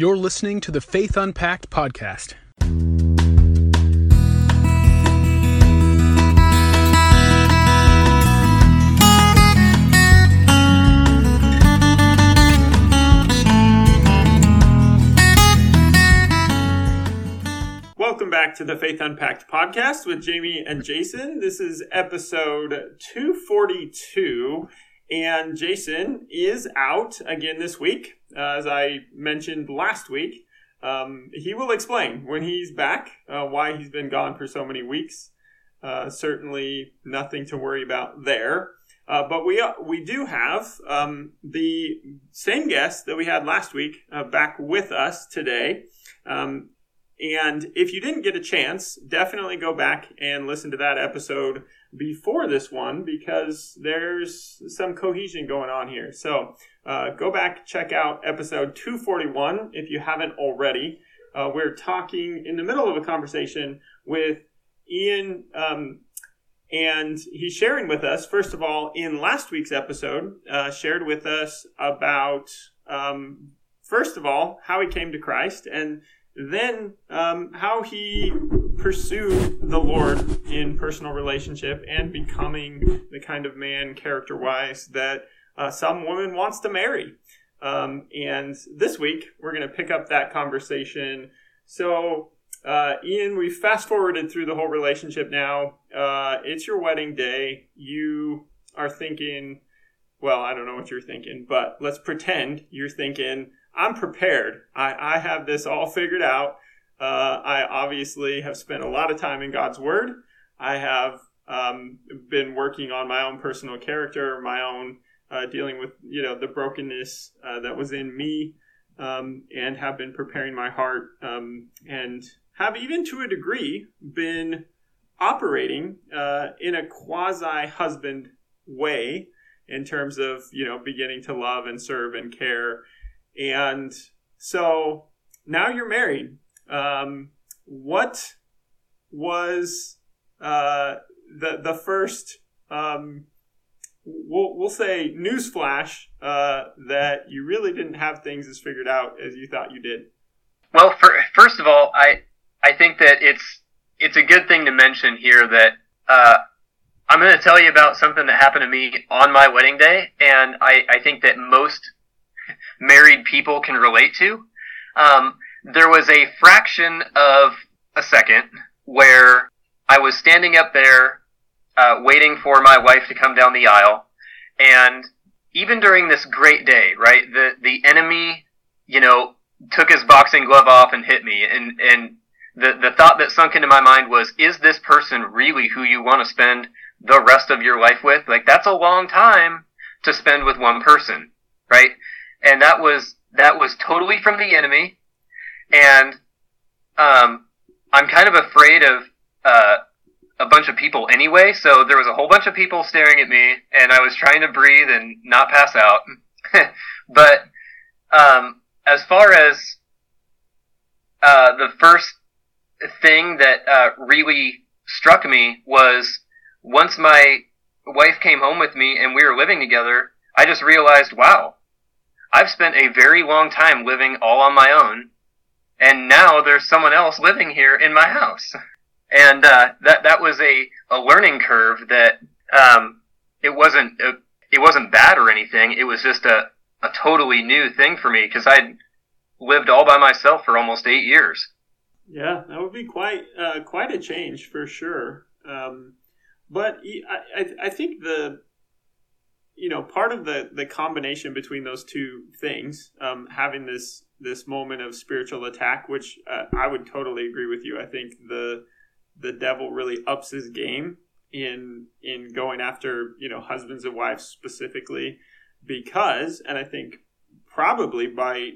You're listening to the Faith Unpacked podcast. Welcome back to the Faith Unpacked podcast with Jamie and Jason. This is episode 242, and Jason is out again this week. Uh, as I mentioned last week, um, he will explain when he's back uh, why he's been gone for so many weeks. Uh, certainly nothing to worry about there. Uh, but we uh, we do have um, the same guest that we had last week uh, back with us today. Um, and if you didn't get a chance, definitely go back and listen to that episode before this one because there's some cohesion going on here. So uh, go back, check out episode 241 if you haven't already. Uh, we're talking in the middle of a conversation with Ian, um, and he's sharing with us, first of all, in last week's episode, uh, shared with us about, um, first of all, how he came to Christ and then um, how he pursued the Lord in personal relationship and becoming the kind of man, character wise, that uh, some woman wants to marry. Um, and this week, we're going to pick up that conversation. So, uh, Ian, we fast forwarded through the whole relationship now. Uh, it's your wedding day. You are thinking, well, I don't know what you're thinking, but let's pretend you're thinking, I'm prepared. I, I have this all figured out. Uh, I obviously have spent a lot of time in God's Word. I have um, been working on my own personal character, my own uh, dealing with you know the brokenness uh, that was in me, um, and have been preparing my heart, um, and have even to a degree been operating uh, in a quasi husband way in terms of you know beginning to love and serve and care and so now you're married. Um, what was uh, the the first um, we'll we'll say newsflash uh, that you really didn't have things as figured out as you thought you did? Well, for, first of all, I I think that it's it's a good thing to mention here that uh, I'm going to tell you about something that happened to me on my wedding day, and I, I think that most married people can relate to. Um, there was a fraction of a second where I was standing up there, uh, waiting for my wife to come down the aisle, and even during this great day, right, the the enemy, you know, took his boxing glove off and hit me, and and the the thought that sunk into my mind was, is this person really who you want to spend the rest of your life with? Like that's a long time to spend with one person, right? and that was that was totally from the enemy, and um, I'm kind of afraid of uh, a bunch of people anyway. So there was a whole bunch of people staring at me, and I was trying to breathe and not pass out. but um, as far as uh, the first thing that uh, really struck me was once my wife came home with me and we were living together, I just realized, wow, I've spent a very long time living all on my own, and now there's someone else living here in my house. And uh, that that was a, a learning curve that um, it wasn't a, uh, it wasn't bad or anything. It was just a, a totally new thing for me because I'd lived all by myself for almost eight years. Yeah, that would be quite uh, quite a change for sure. Um, but I, I, I think the you know, part of the the combination between those two things, um, having this this moment of spiritual attack, which uh, I would totally agree with you. I think the the devil really ups his game in in going after you know husbands and wives specifically because, and I think probably by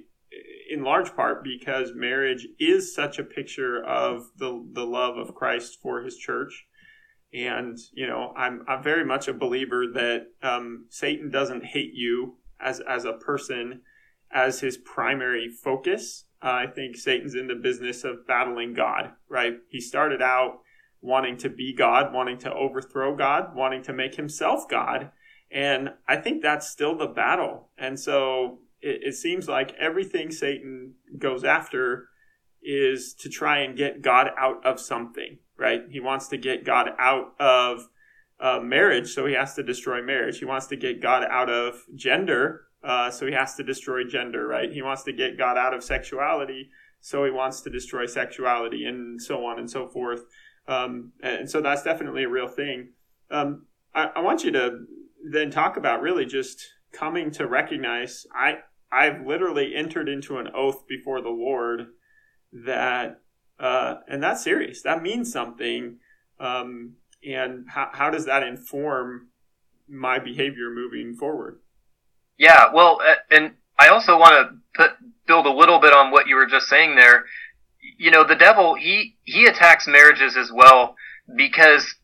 in large part because marriage is such a picture of the the love of Christ for His church and you know, I'm I'm very much a believer that um, Satan doesn't hate you as as a person as his primary focus. Uh, I think Satan's in the business of battling God. Right? He started out wanting to be God, wanting to overthrow God, wanting to make himself God, and I think that's still the battle. And so it, it seems like everything Satan goes after is to try and get God out of something, right? He wants to get God out of uh, marriage, so he has to destroy marriage. He wants to get God out of gender, uh, so he has to destroy gender, right? He wants to get God out of sexuality, so he wants to destroy sexuality, and so on and so forth. Um, and so that's definitely a real thing. Um, I, I want you to then talk about really just coming to recognize I I've literally entered into an oath before the Lord that uh, and that's serious. That means something. Um, and how, how does that inform my behavior moving forward? Yeah, well, and I also want to put build a little bit on what you were just saying there. You know, the devil he he attacks marriages as well because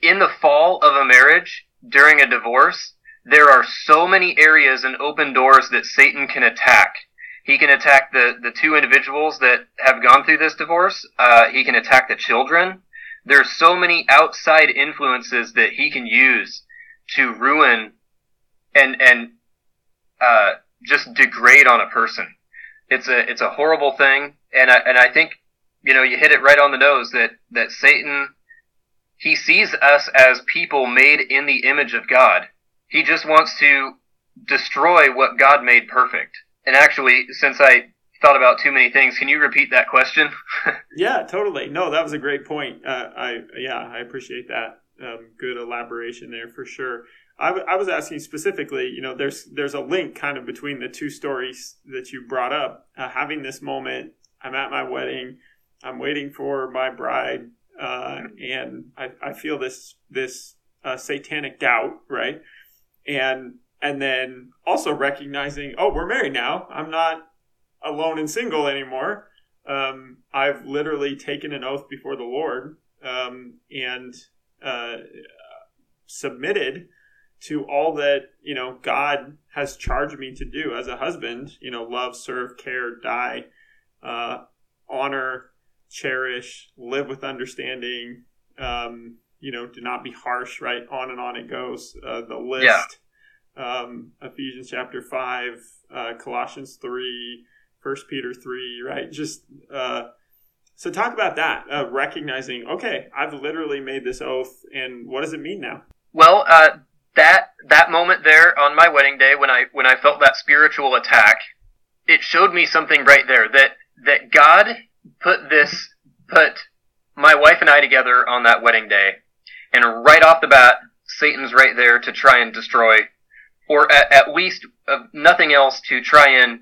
in the fall of a marriage during a divorce, there are so many areas and open doors that Satan can attack. He can attack the, the two individuals that have gone through this divorce. Uh, he can attack the children. There's so many outside influences that he can use to ruin and and uh, just degrade on a person. It's a it's a horrible thing, and I and I think you know you hit it right on the nose that that Satan he sees us as people made in the image of God. He just wants to destroy what God made perfect. And actually, since I thought about too many things, can you repeat that question? yeah, totally. No, that was a great point. Uh, I yeah, I appreciate that. Um, good elaboration there for sure. I, w- I was asking specifically, you know, there's there's a link kind of between the two stories that you brought up. Uh, having this moment, I'm at my wedding, I'm waiting for my bride, uh, and I, I feel this this uh, satanic doubt, right? And and then also recognizing, oh, we're married now. I'm not alone and single anymore. Um, I've literally taken an oath before the Lord um, and uh, submitted to all that you know God has charged me to do as a husband. You know, love, serve, care, die, uh, honor, cherish, live with understanding. Um, you know, do not be harsh. Right, on and on it goes. Uh, the list. Yeah um, Ephesians chapter 5, uh, Colossians 3, 1 Peter 3, right? Just uh, so talk about that, uh, recognizing, okay, I've literally made this oath, and what does it mean now? Well, uh, that that moment there on my wedding day when I when I felt that spiritual attack, it showed me something right there that that God put this put my wife and I together on that wedding day, and right off the bat, Satan's right there to try and destroy or at, at least uh, nothing else to try and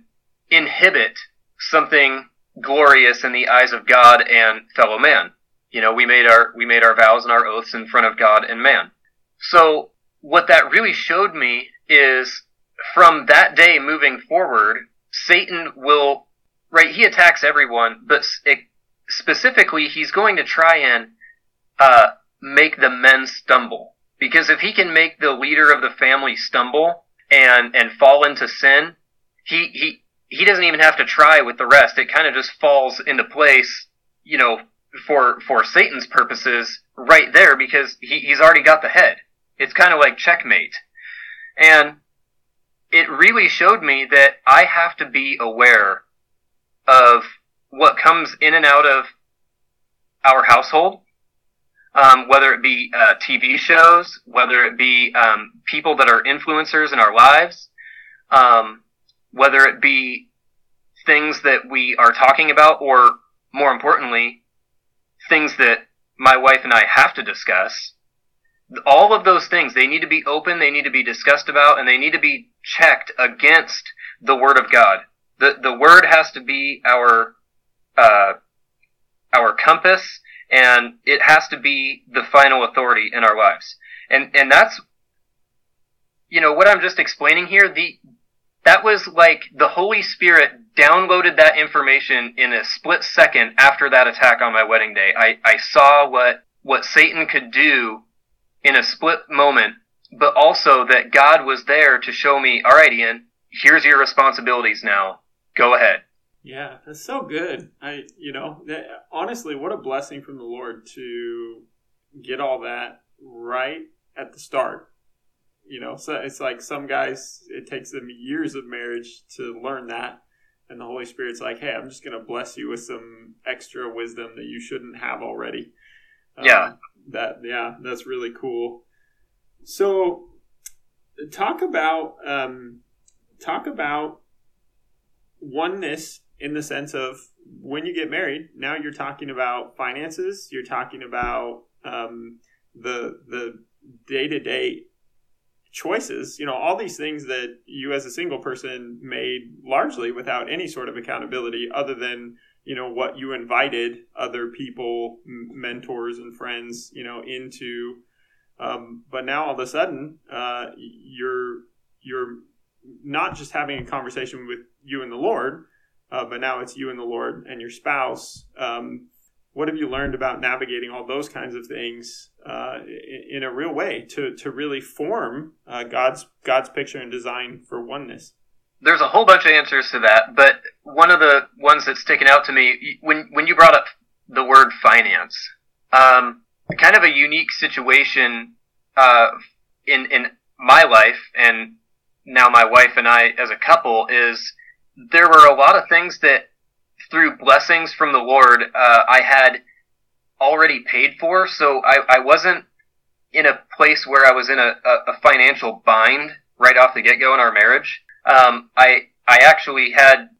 inhibit something glorious in the eyes of God and fellow man. You know, we made our we made our vows and our oaths in front of God and man. So what that really showed me is from that day moving forward, Satan will right. He attacks everyone, but specifically, he's going to try and uh, make the men stumble. Because if he can make the leader of the family stumble and and fall into sin, he he he doesn't even have to try with the rest. It kind of just falls into place, you know, for for Satan's purposes right there because he, he's already got the head. It's kind of like checkmate. And it really showed me that I have to be aware of what comes in and out of our household um, whether it be uh, TV shows, whether it be um, people that are influencers in our lives, um, whether it be things that we are talking about, or more importantly, things that my wife and I have to discuss. All of those things, they need to be open, they need to be discussed about, and they need to be checked against the Word of God. The, the Word has to be our, uh, our compass and it has to be the final authority in our lives. And and that's you know what I'm just explaining here. The that was like the Holy Spirit downloaded that information in a split second after that attack on my wedding day. I, I saw what what Satan could do in a split moment, but also that God was there to show me, all right, Ian, here's your responsibilities now. Go ahead. Yeah, that's so good. I, you know, that, honestly, what a blessing from the Lord to get all that right at the start. you know, so it's like some guys, it takes them years of marriage to learn that. And the Holy Spirit's like, hey, I'm just going to bless you with some extra wisdom that you shouldn't have already. Yeah. Um, That, yeah, that's really cool. So, talk about, um, talk about oneness in the sense of when you get married, now you're talking about finances, you're talking about um, the the day to day choices. You know, all these things that you as a single person made largely without any sort of accountability, other than you know what you invited other people, mentors and friends, you know, into. Um, but now all of a sudden, uh, you're you're not just having a conversation with you and the Lord, uh, but now it's you and the Lord and your spouse. Um, what have you learned about navigating all those kinds of things uh, in, in, a real way to, to really form uh, God's God's picture and design for oneness? There's a whole bunch of answers to that, but one of the ones that's sticking out to me when when you brought up the word finance, um, kind of a unique situation uh, in in my life and now my wife and I as a couple is there were a lot of things that through blessings from the Lord, uh, I had already paid for. So I, I wasn't in a place where I was in a, a, financial bind right off the get go in our marriage. Um, I, I actually had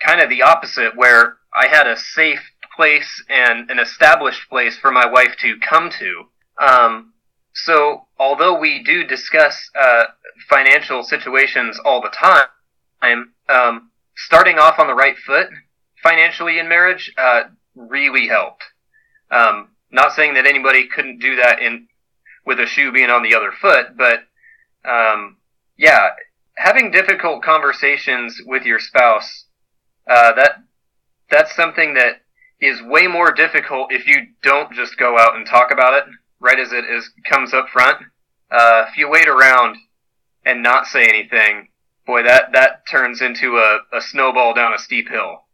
kind of the opposite where I had a safe place and an established place for my wife to come to. Um, so although we do discuss, uh, financial situations all the time, um, starting off on the right foot financially in marriage uh, really helped. Um, not saying that anybody couldn't do that in with a shoe being on the other foot, but um, yeah, having difficult conversations with your spouse uh, that that's something that is way more difficult if you don't just go out and talk about it right as it is comes up front. Uh, if you wait around and not say anything, boy, that that turns into a, a snowball down a steep hill.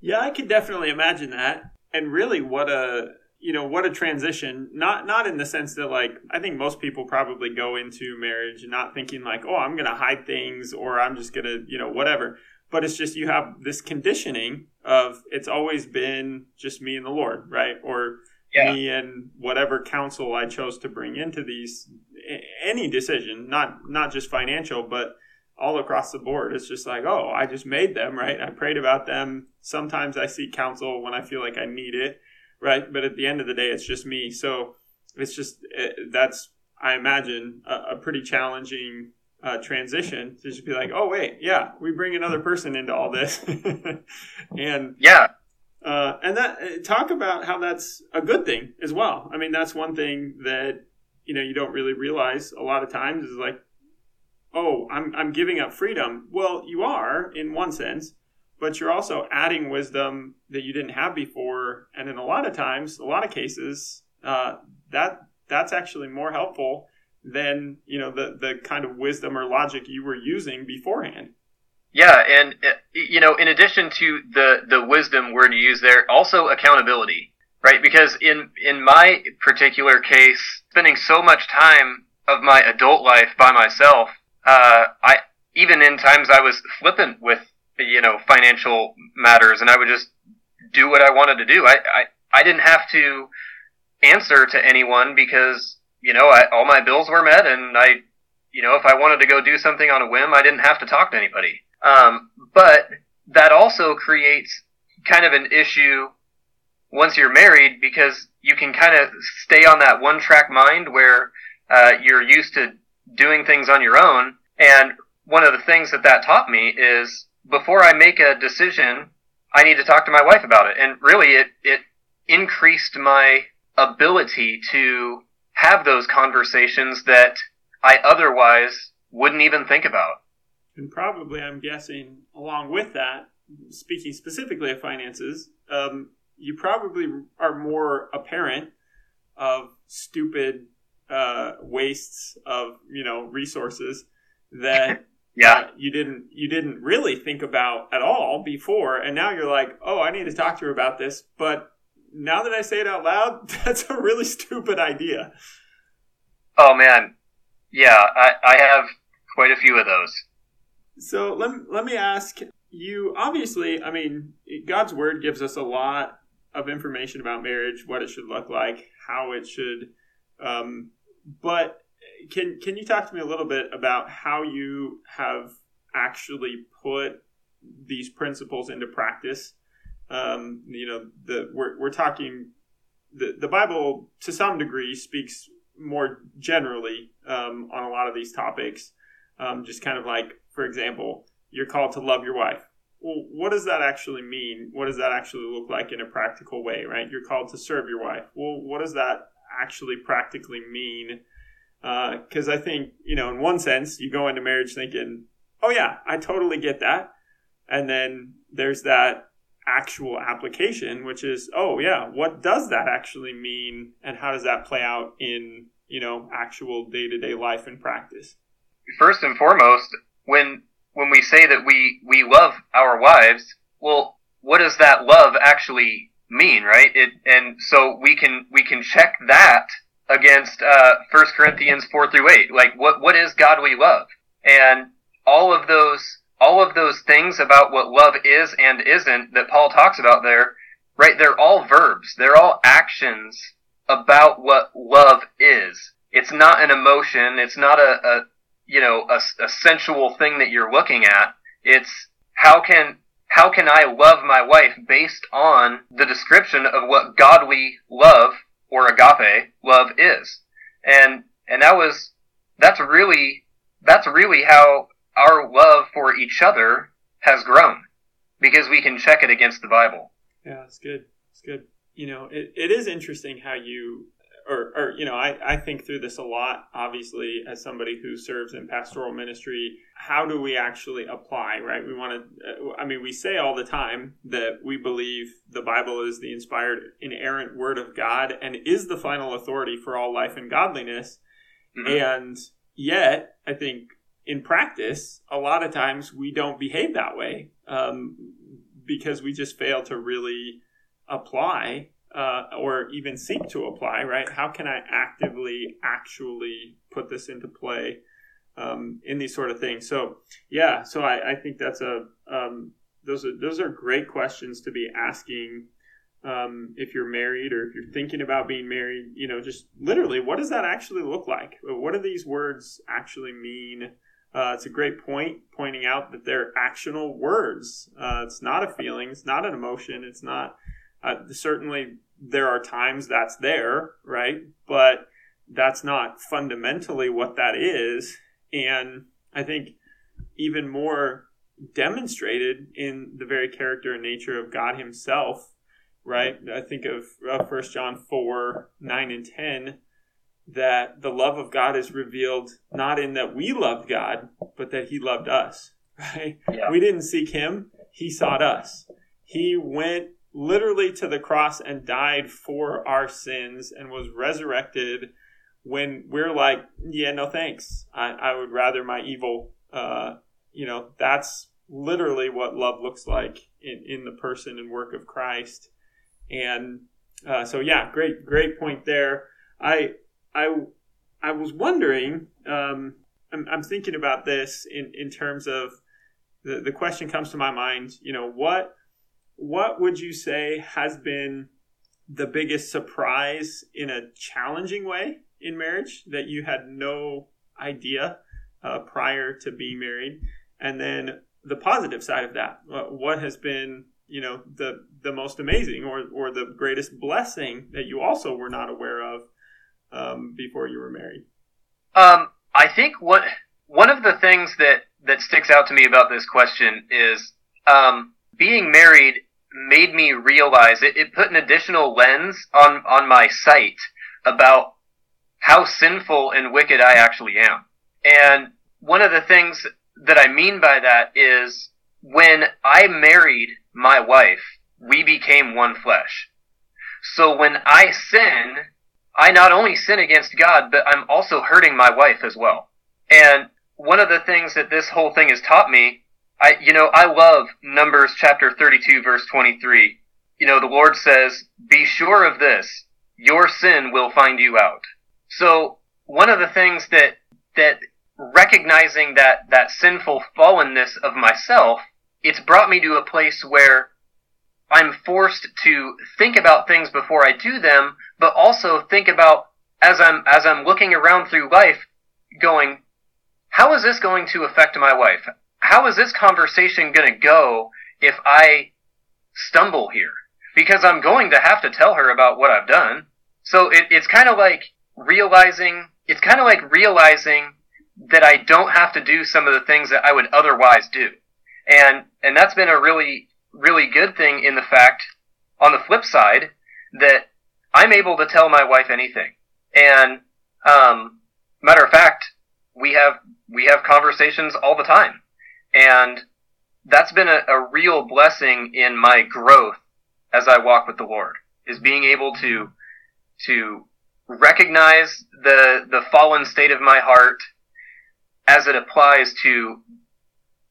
Yeah, I can definitely imagine that. And really, what a you know what a transition. Not not in the sense that like I think most people probably go into marriage not thinking like, oh, I'm gonna hide things or I'm just gonna you know whatever. But it's just you have this conditioning of it's always been just me and the Lord, right? Or yeah. me and whatever counsel I chose to bring into these any decision, not not just financial, but all across the board. It's just like, oh, I just made them, right? I prayed about them. Sometimes I seek counsel when I feel like I need it, right? But at the end of the day, it's just me. So it's just it, that's I imagine a, a pretty challenging uh, transition to just be like, oh wait, yeah, we bring another person into all this, and yeah, uh, and that uh, talk about how that's a good thing as well. I mean, that's one thing that you know you don't really realize a lot of times is like oh i'm i'm giving up freedom. Well you are in one sense but you're also adding wisdom that you didn't have before. And in a lot of times a lot of cases uh, that that's actually more helpful than you know the the kind of wisdom or logic you were using beforehand yeah and uh, you know in addition to the the wisdom word you use there also accountability right? Because in in my particular case, spending so much time of my adult life by myself, uh, I even in times I was flippant with you know financial matters, and I would just do what I wanted to do. I I, I didn't have to answer to anyone because you know I, all my bills were met, and I you know if I wanted to go do something on a whim, I didn't have to talk to anybody. Um, but that also creates kind of an issue once you're married because you can kind of stay on that one track mind where uh, you're used to doing things on your own. And one of the things that that taught me is before I make a decision, I need to talk to my wife about it. And really, it, it increased my ability to have those conversations that I otherwise wouldn't even think about. And probably, I'm guessing, along with that, speaking specifically of finances, um, you probably are more apparent of stupid uh, wastes of you know resources that yeah. uh, you didn't you didn't really think about at all before, and now you're like, oh, I need to talk to her about this, but now that I say it out loud, that's a really stupid idea. Oh man, Yeah, I, I have quite a few of those. So let, let me ask you obviously, I mean, God's word gives us a lot of information about marriage, what it should look like, how it should. Um, but can can you talk to me a little bit about how you have actually put these principles into practice? Um, you know, the we're we're talking the the Bible to some degree speaks more generally um, on a lot of these topics. Um, just kind of like, for example, you're called to love your wife. Well, what does that actually mean? What does that actually look like in a practical way, right? You're called to serve your wife. Well, what does that actually practically mean? Because uh, I think, you know, in one sense, you go into marriage thinking, oh, yeah, I totally get that. And then there's that actual application, which is, oh, yeah, what does that actually mean? And how does that play out in, you know, actual day to day life and practice? First and foremost, when when we say that we we love our wives, well, what does that love actually mean, right? It and so we can we can check that against uh, 1 Corinthians four through eight. Like what what is godly love? And all of those all of those things about what love is and isn't that Paul talks about there, right? They're all verbs. They're all actions about what love is. It's not an emotion. It's not a, a you know, a, a sensual thing that you're looking at. It's how can how can I love my wife based on the description of what godly love or agape love is. And and that was that's really that's really how our love for each other has grown because we can check it against the Bible. Yeah, it's good. It's good. You know, it, it is interesting how you or, or you know, I, I think through this a lot, obviously, as somebody who serves in pastoral ministry. How do we actually apply, right? We want to, I mean, we say all the time that we believe the Bible is the inspired, inerrant word of God and is the final authority for all life and godliness. Mm-hmm. And yet, I think in practice, a lot of times we don't behave that way um, because we just fail to really apply uh, or even seek to apply, right? How can I actively actually put this into play um, in these sort of things? So, yeah, so I, I think that's a um, those are those are great questions to be asking um, if you're married or if you're thinking about being married. You know, just literally, what does that actually look like? What do these words actually mean? Uh, it's a great point, pointing out that they're actional words. Uh, it's not a feeling, it's not an emotion, it's not uh, certainly, there are times that's there, right? But that's not fundamentally what that is. And I think even more demonstrated in the very character and nature of God Himself, right? I think of First John 4 9 and 10 that the love of God is revealed not in that we loved God, but that He loved us, right? Yeah. We didn't seek Him, He sought us. He went literally to the cross and died for our sins and was resurrected when we're like, yeah, no thanks. I, I would rather my evil. Uh, you know, that's literally what love looks like in, in the person and work of Christ. And uh, so, yeah, great, great point there. I, I, I was wondering. Um, I'm, I'm thinking about this in in terms of the the question comes to my mind. You know, what what would you say has been the biggest surprise in a challenging way in marriage that you had no idea uh, prior to being married? And then the positive side of that, what has been you know the the most amazing or or the greatest blessing that you also were not aware of um, before you were married? Um, I think what one of the things that that sticks out to me about this question is um, being married made me realize it, it put an additional lens on, on my sight about how sinful and wicked I actually am. And one of the things that I mean by that is when I married my wife, we became one flesh. So when I sin, I not only sin against God, but I'm also hurting my wife as well. And one of the things that this whole thing has taught me I, you know, I love Numbers chapter 32 verse 23. You know, the Lord says, be sure of this, your sin will find you out. So one of the things that, that recognizing that that sinful fallenness of myself, it's brought me to a place where I'm forced to think about things before I do them, but also think about as I'm as I'm looking around through life, going, how is this going to affect my wife? How is this conversation going to go if I stumble here? Because I'm going to have to tell her about what I've done. So it, it's kind of like realizing, it's kind of like realizing that I don't have to do some of the things that I would otherwise do. And, and that's been a really, really good thing in the fact, on the flip side, that I'm able to tell my wife anything. And, um, matter of fact, we have, we have conversations all the time. And that's been a, a real blessing in my growth as I walk with the Lord, is being able to, to recognize the, the fallen state of my heart as it applies to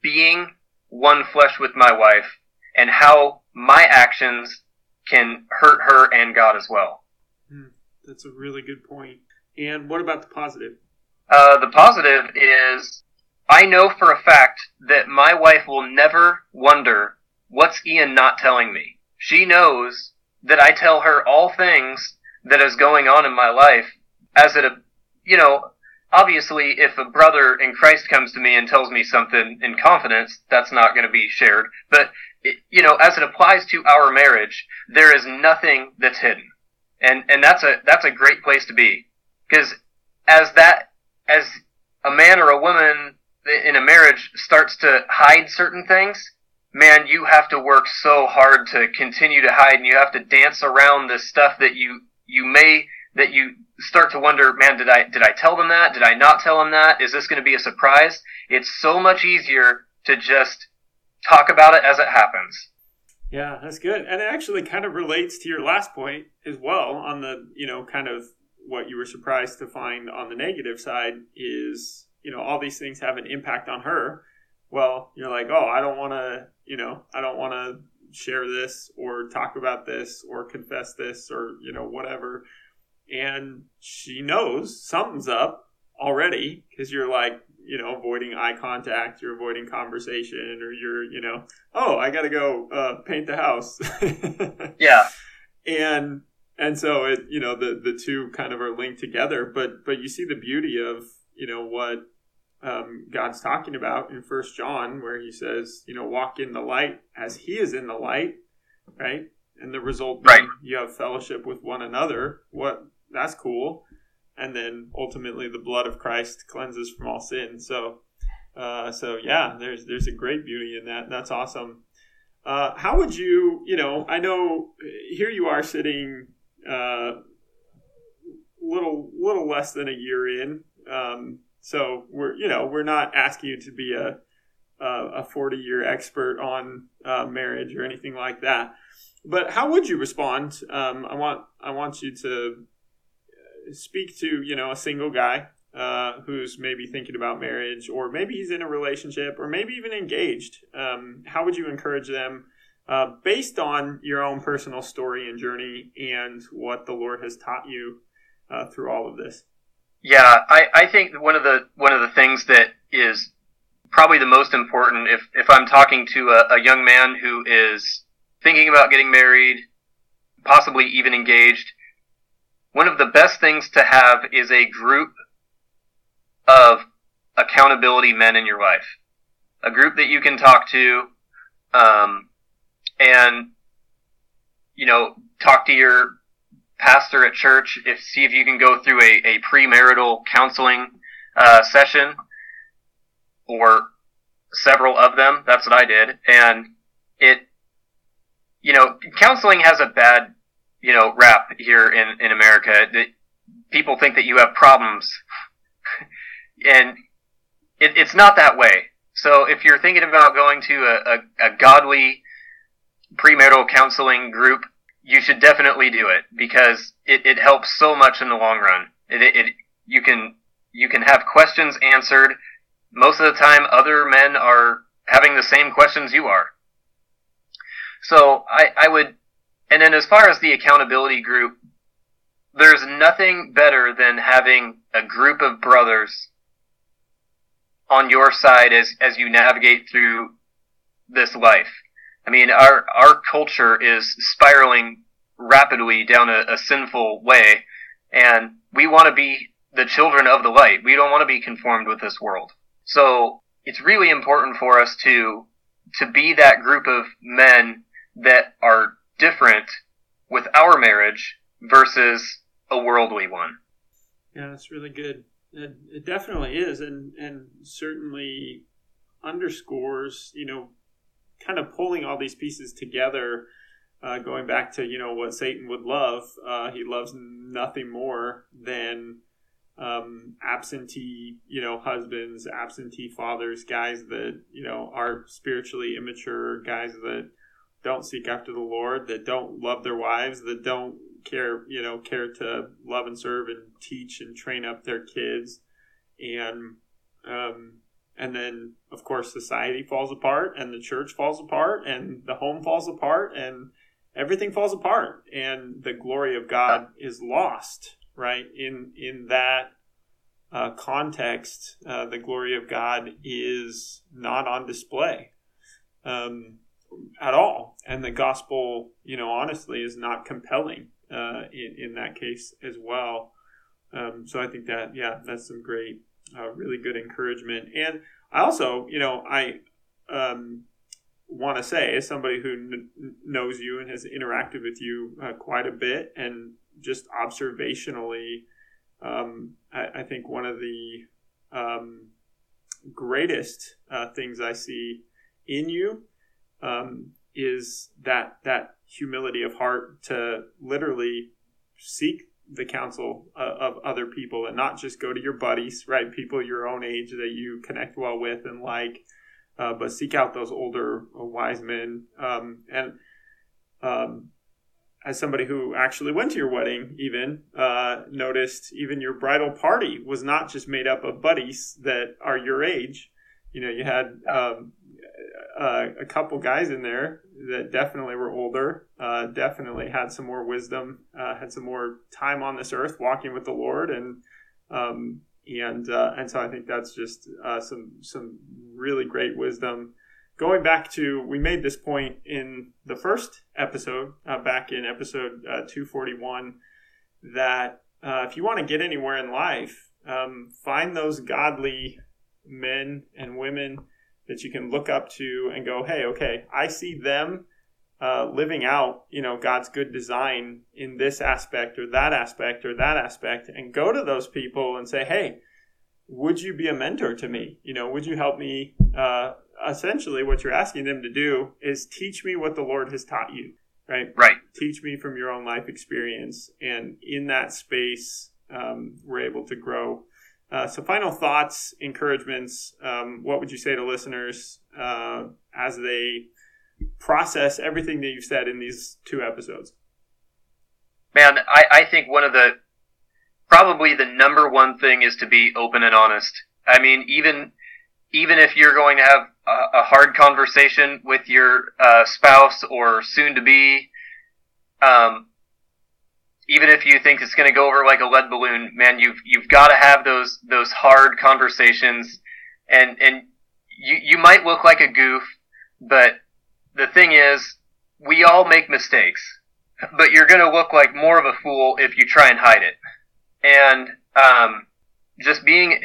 being one flesh with my wife and how my actions can hurt her and God as well. Hmm, that's a really good point. And what about the positive? Uh, the positive is I know for a fact that my wife will never wonder what's Ian not telling me. She knows that I tell her all things that is going on in my life as it, you know, obviously if a brother in Christ comes to me and tells me something in confidence, that's not going to be shared. But, you know, as it applies to our marriage, there is nothing that's hidden. And, and that's a, that's a great place to be. Because as that, as a man or a woman in a marriage starts to hide certain things, man, you have to work so hard to continue to hide and you have to dance around this stuff that you, you may, that you start to wonder, man, did I, did I tell them that? Did I not tell them that? Is this going to be a surprise? It's so much easier to just talk about it as it happens. Yeah, that's good. And it actually kind of relates to your last point as well on the, you know, kind of what you were surprised to find on the negative side is, you know, all these things have an impact on her. Well, you're like, oh, I don't want to, you know, I don't want to share this or talk about this or confess this or, you know, whatever. And she knows something's up already because you're like, you know, avoiding eye contact, you're avoiding conversation, or you're, you know, oh, I got to go uh, paint the house. yeah. And and so it you know the the two kind of are linked together but but you see the beauty of you know what um, god's talking about in first john where he says you know walk in the light as he is in the light right and the result being right. you have fellowship with one another what that's cool and then ultimately the blood of christ cleanses from all sin so uh, so yeah there's there's a great beauty in that that's awesome uh, how would you, you know, I know here you are sitting uh, little little less than a year in. Um, so we're you know we're not asking you to be a a forty year expert on uh, marriage or anything like that. But how would you respond? Um, I want I want you to speak to you know a single guy uh, who's maybe thinking about marriage, or maybe he's in a relationship, or maybe even engaged. Um, how would you encourage them? uh, based on your own personal story and journey and what the Lord has taught you uh, through all of this. Yeah, I, I think one of the one of the things that is probably the most important if, if I'm talking to a, a young man who is thinking about getting married, possibly even engaged, one of the best things to have is a group of accountability men in your life. A group that you can talk to, um, and you know talk to your pastor at church if see if you can go through a, a premarital counseling uh, session or several of them that's what i did and it you know counseling has a bad you know rap here in in america that people think that you have problems and it, it's not that way so if you're thinking about going to a, a, a godly premarital counseling group, you should definitely do it because it, it helps so much in the long run. It, it, it you can you can have questions answered. Most of the time, other men are having the same questions you are. So I, I would, and then as far as the accountability group, there's nothing better than having a group of brothers on your side as as you navigate through this life. I mean, our our culture is spiraling rapidly down a, a sinful way, and we want to be the children of the light. We don't want to be conformed with this world. So it's really important for us to to be that group of men that are different with our marriage versus a worldly one. Yeah, that's really good. It, it definitely is, and and certainly underscores, you know, kind of pulling all these pieces together. Uh, going back to you know what Satan would love, uh, he loves nothing more than um, absentee, you know, husbands, absentee fathers, guys that you know are spiritually immature, guys that don't seek after the Lord, that don't love their wives, that don't care, you know, care to love and serve and teach and train up their kids, and um, and then of course society falls apart, and the church falls apart, and the home falls apart, and everything falls apart, and the glory of God is lost. Right in in that uh, context, uh, the glory of God is not on display. Um, at all. And the gospel, you know, honestly, is not compelling uh, in, in that case as well. Um, so I think that, yeah, that's some great, uh, really good encouragement. And I also, you know, I um, want to say, as somebody who knows you and has interacted with you uh, quite a bit, and just observationally, um, I, I, think one of the um, greatest uh, things I see in you um, is that that humility of heart to literally seek the counsel uh, of other people and not just go to your buddies, right? People your own age that you connect well with and like, uh, but seek out those older uh, wise men. Um, and um, as somebody who actually went to your wedding, even uh, noticed, even your bridal party was not just made up of buddies that are your age. You know, you had um, uh, a couple guys in there that definitely were older, uh, definitely had some more wisdom, uh, had some more time on this earth walking with the Lord, and um, and uh, and so I think that's just uh, some some really great wisdom. Going back to, we made this point in the first episode, back in episode 241, that if you want to get anywhere in life, um, find those godly men and women that you can look up to and go, hey, okay, I see them uh, living out, you know, God's good design in this aspect or that aspect or that aspect, and go to those people and say, hey, would you be a mentor to me? You know, would you help me? Uh, essentially, what you're asking them to do is teach me what the Lord has taught you, right? Right. Teach me from your own life experience, and in that space, um, we're able to grow uh, so, final thoughts, encouragements. Um, what would you say to listeners uh, as they process everything that you've said in these two episodes? Man, I, I think one of the probably the number one thing is to be open and honest. I mean, even even if you're going to have a, a hard conversation with your uh, spouse or soon to be, um, even if you think it's going to go over like a lead balloon, man, you've you've got to have those those hard conversations, and and you you might look like a goof, but the thing is, we all make mistakes, but you're going to look like more of a fool if you try and hide it, and um, just being,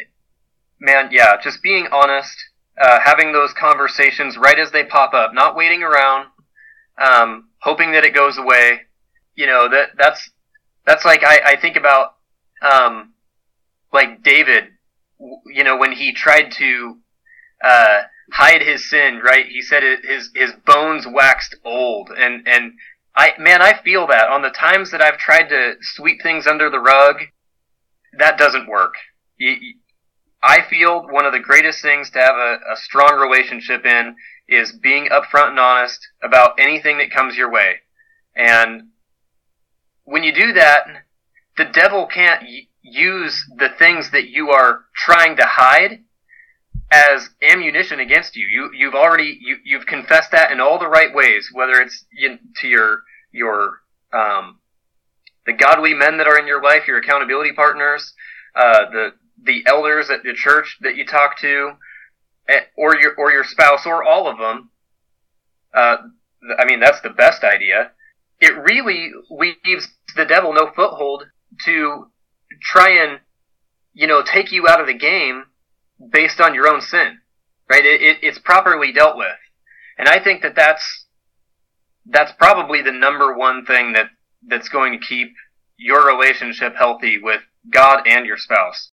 man, yeah, just being honest, uh, having those conversations right as they pop up, not waiting around, um, hoping that it goes away. You know that that's that's like I, I think about um, like David, you know, when he tried to uh, hide his sin, right? He said it, his his bones waxed old, and and I man, I feel that on the times that I've tried to sweep things under the rug, that doesn't work. I feel one of the greatest things to have a, a strong relationship in is being upfront and honest about anything that comes your way. And when you do that, the devil can't y- use the things that you are trying to hide as ammunition against you. You you've already you you've confessed that in all the right ways, whether it's in, to your your um, the godly men that are in your life, your accountability partners, uh, the the elders at the church that you talk to, eh, or your or your spouse or all of them. Uh, I mean, that's the best idea. It really leaves the devil no foothold to try and you know take you out of the game based on your own sin, right? It, it, it's properly dealt with, and I think that that's that's probably the number one thing that that's going to keep your relationship healthy with God and your spouse.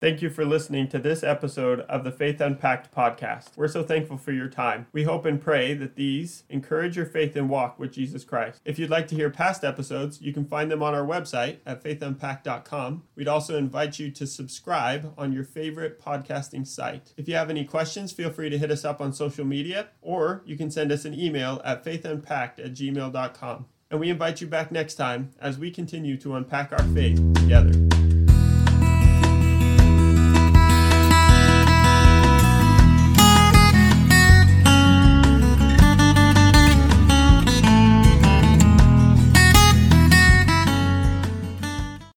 Thank you for listening to this episode of the Faith Unpacked podcast. We're so thankful for your time. We hope and pray that these encourage your faith and walk with Jesus Christ. If you'd like to hear past episodes, you can find them on our website at faithunpacked.com. We'd also invite you to subscribe on your favorite podcasting site. If you have any questions, feel free to hit us up on social media or you can send us an email at faithunpacked at gmail.com. And we invite you back next time as we continue to unpack our faith together.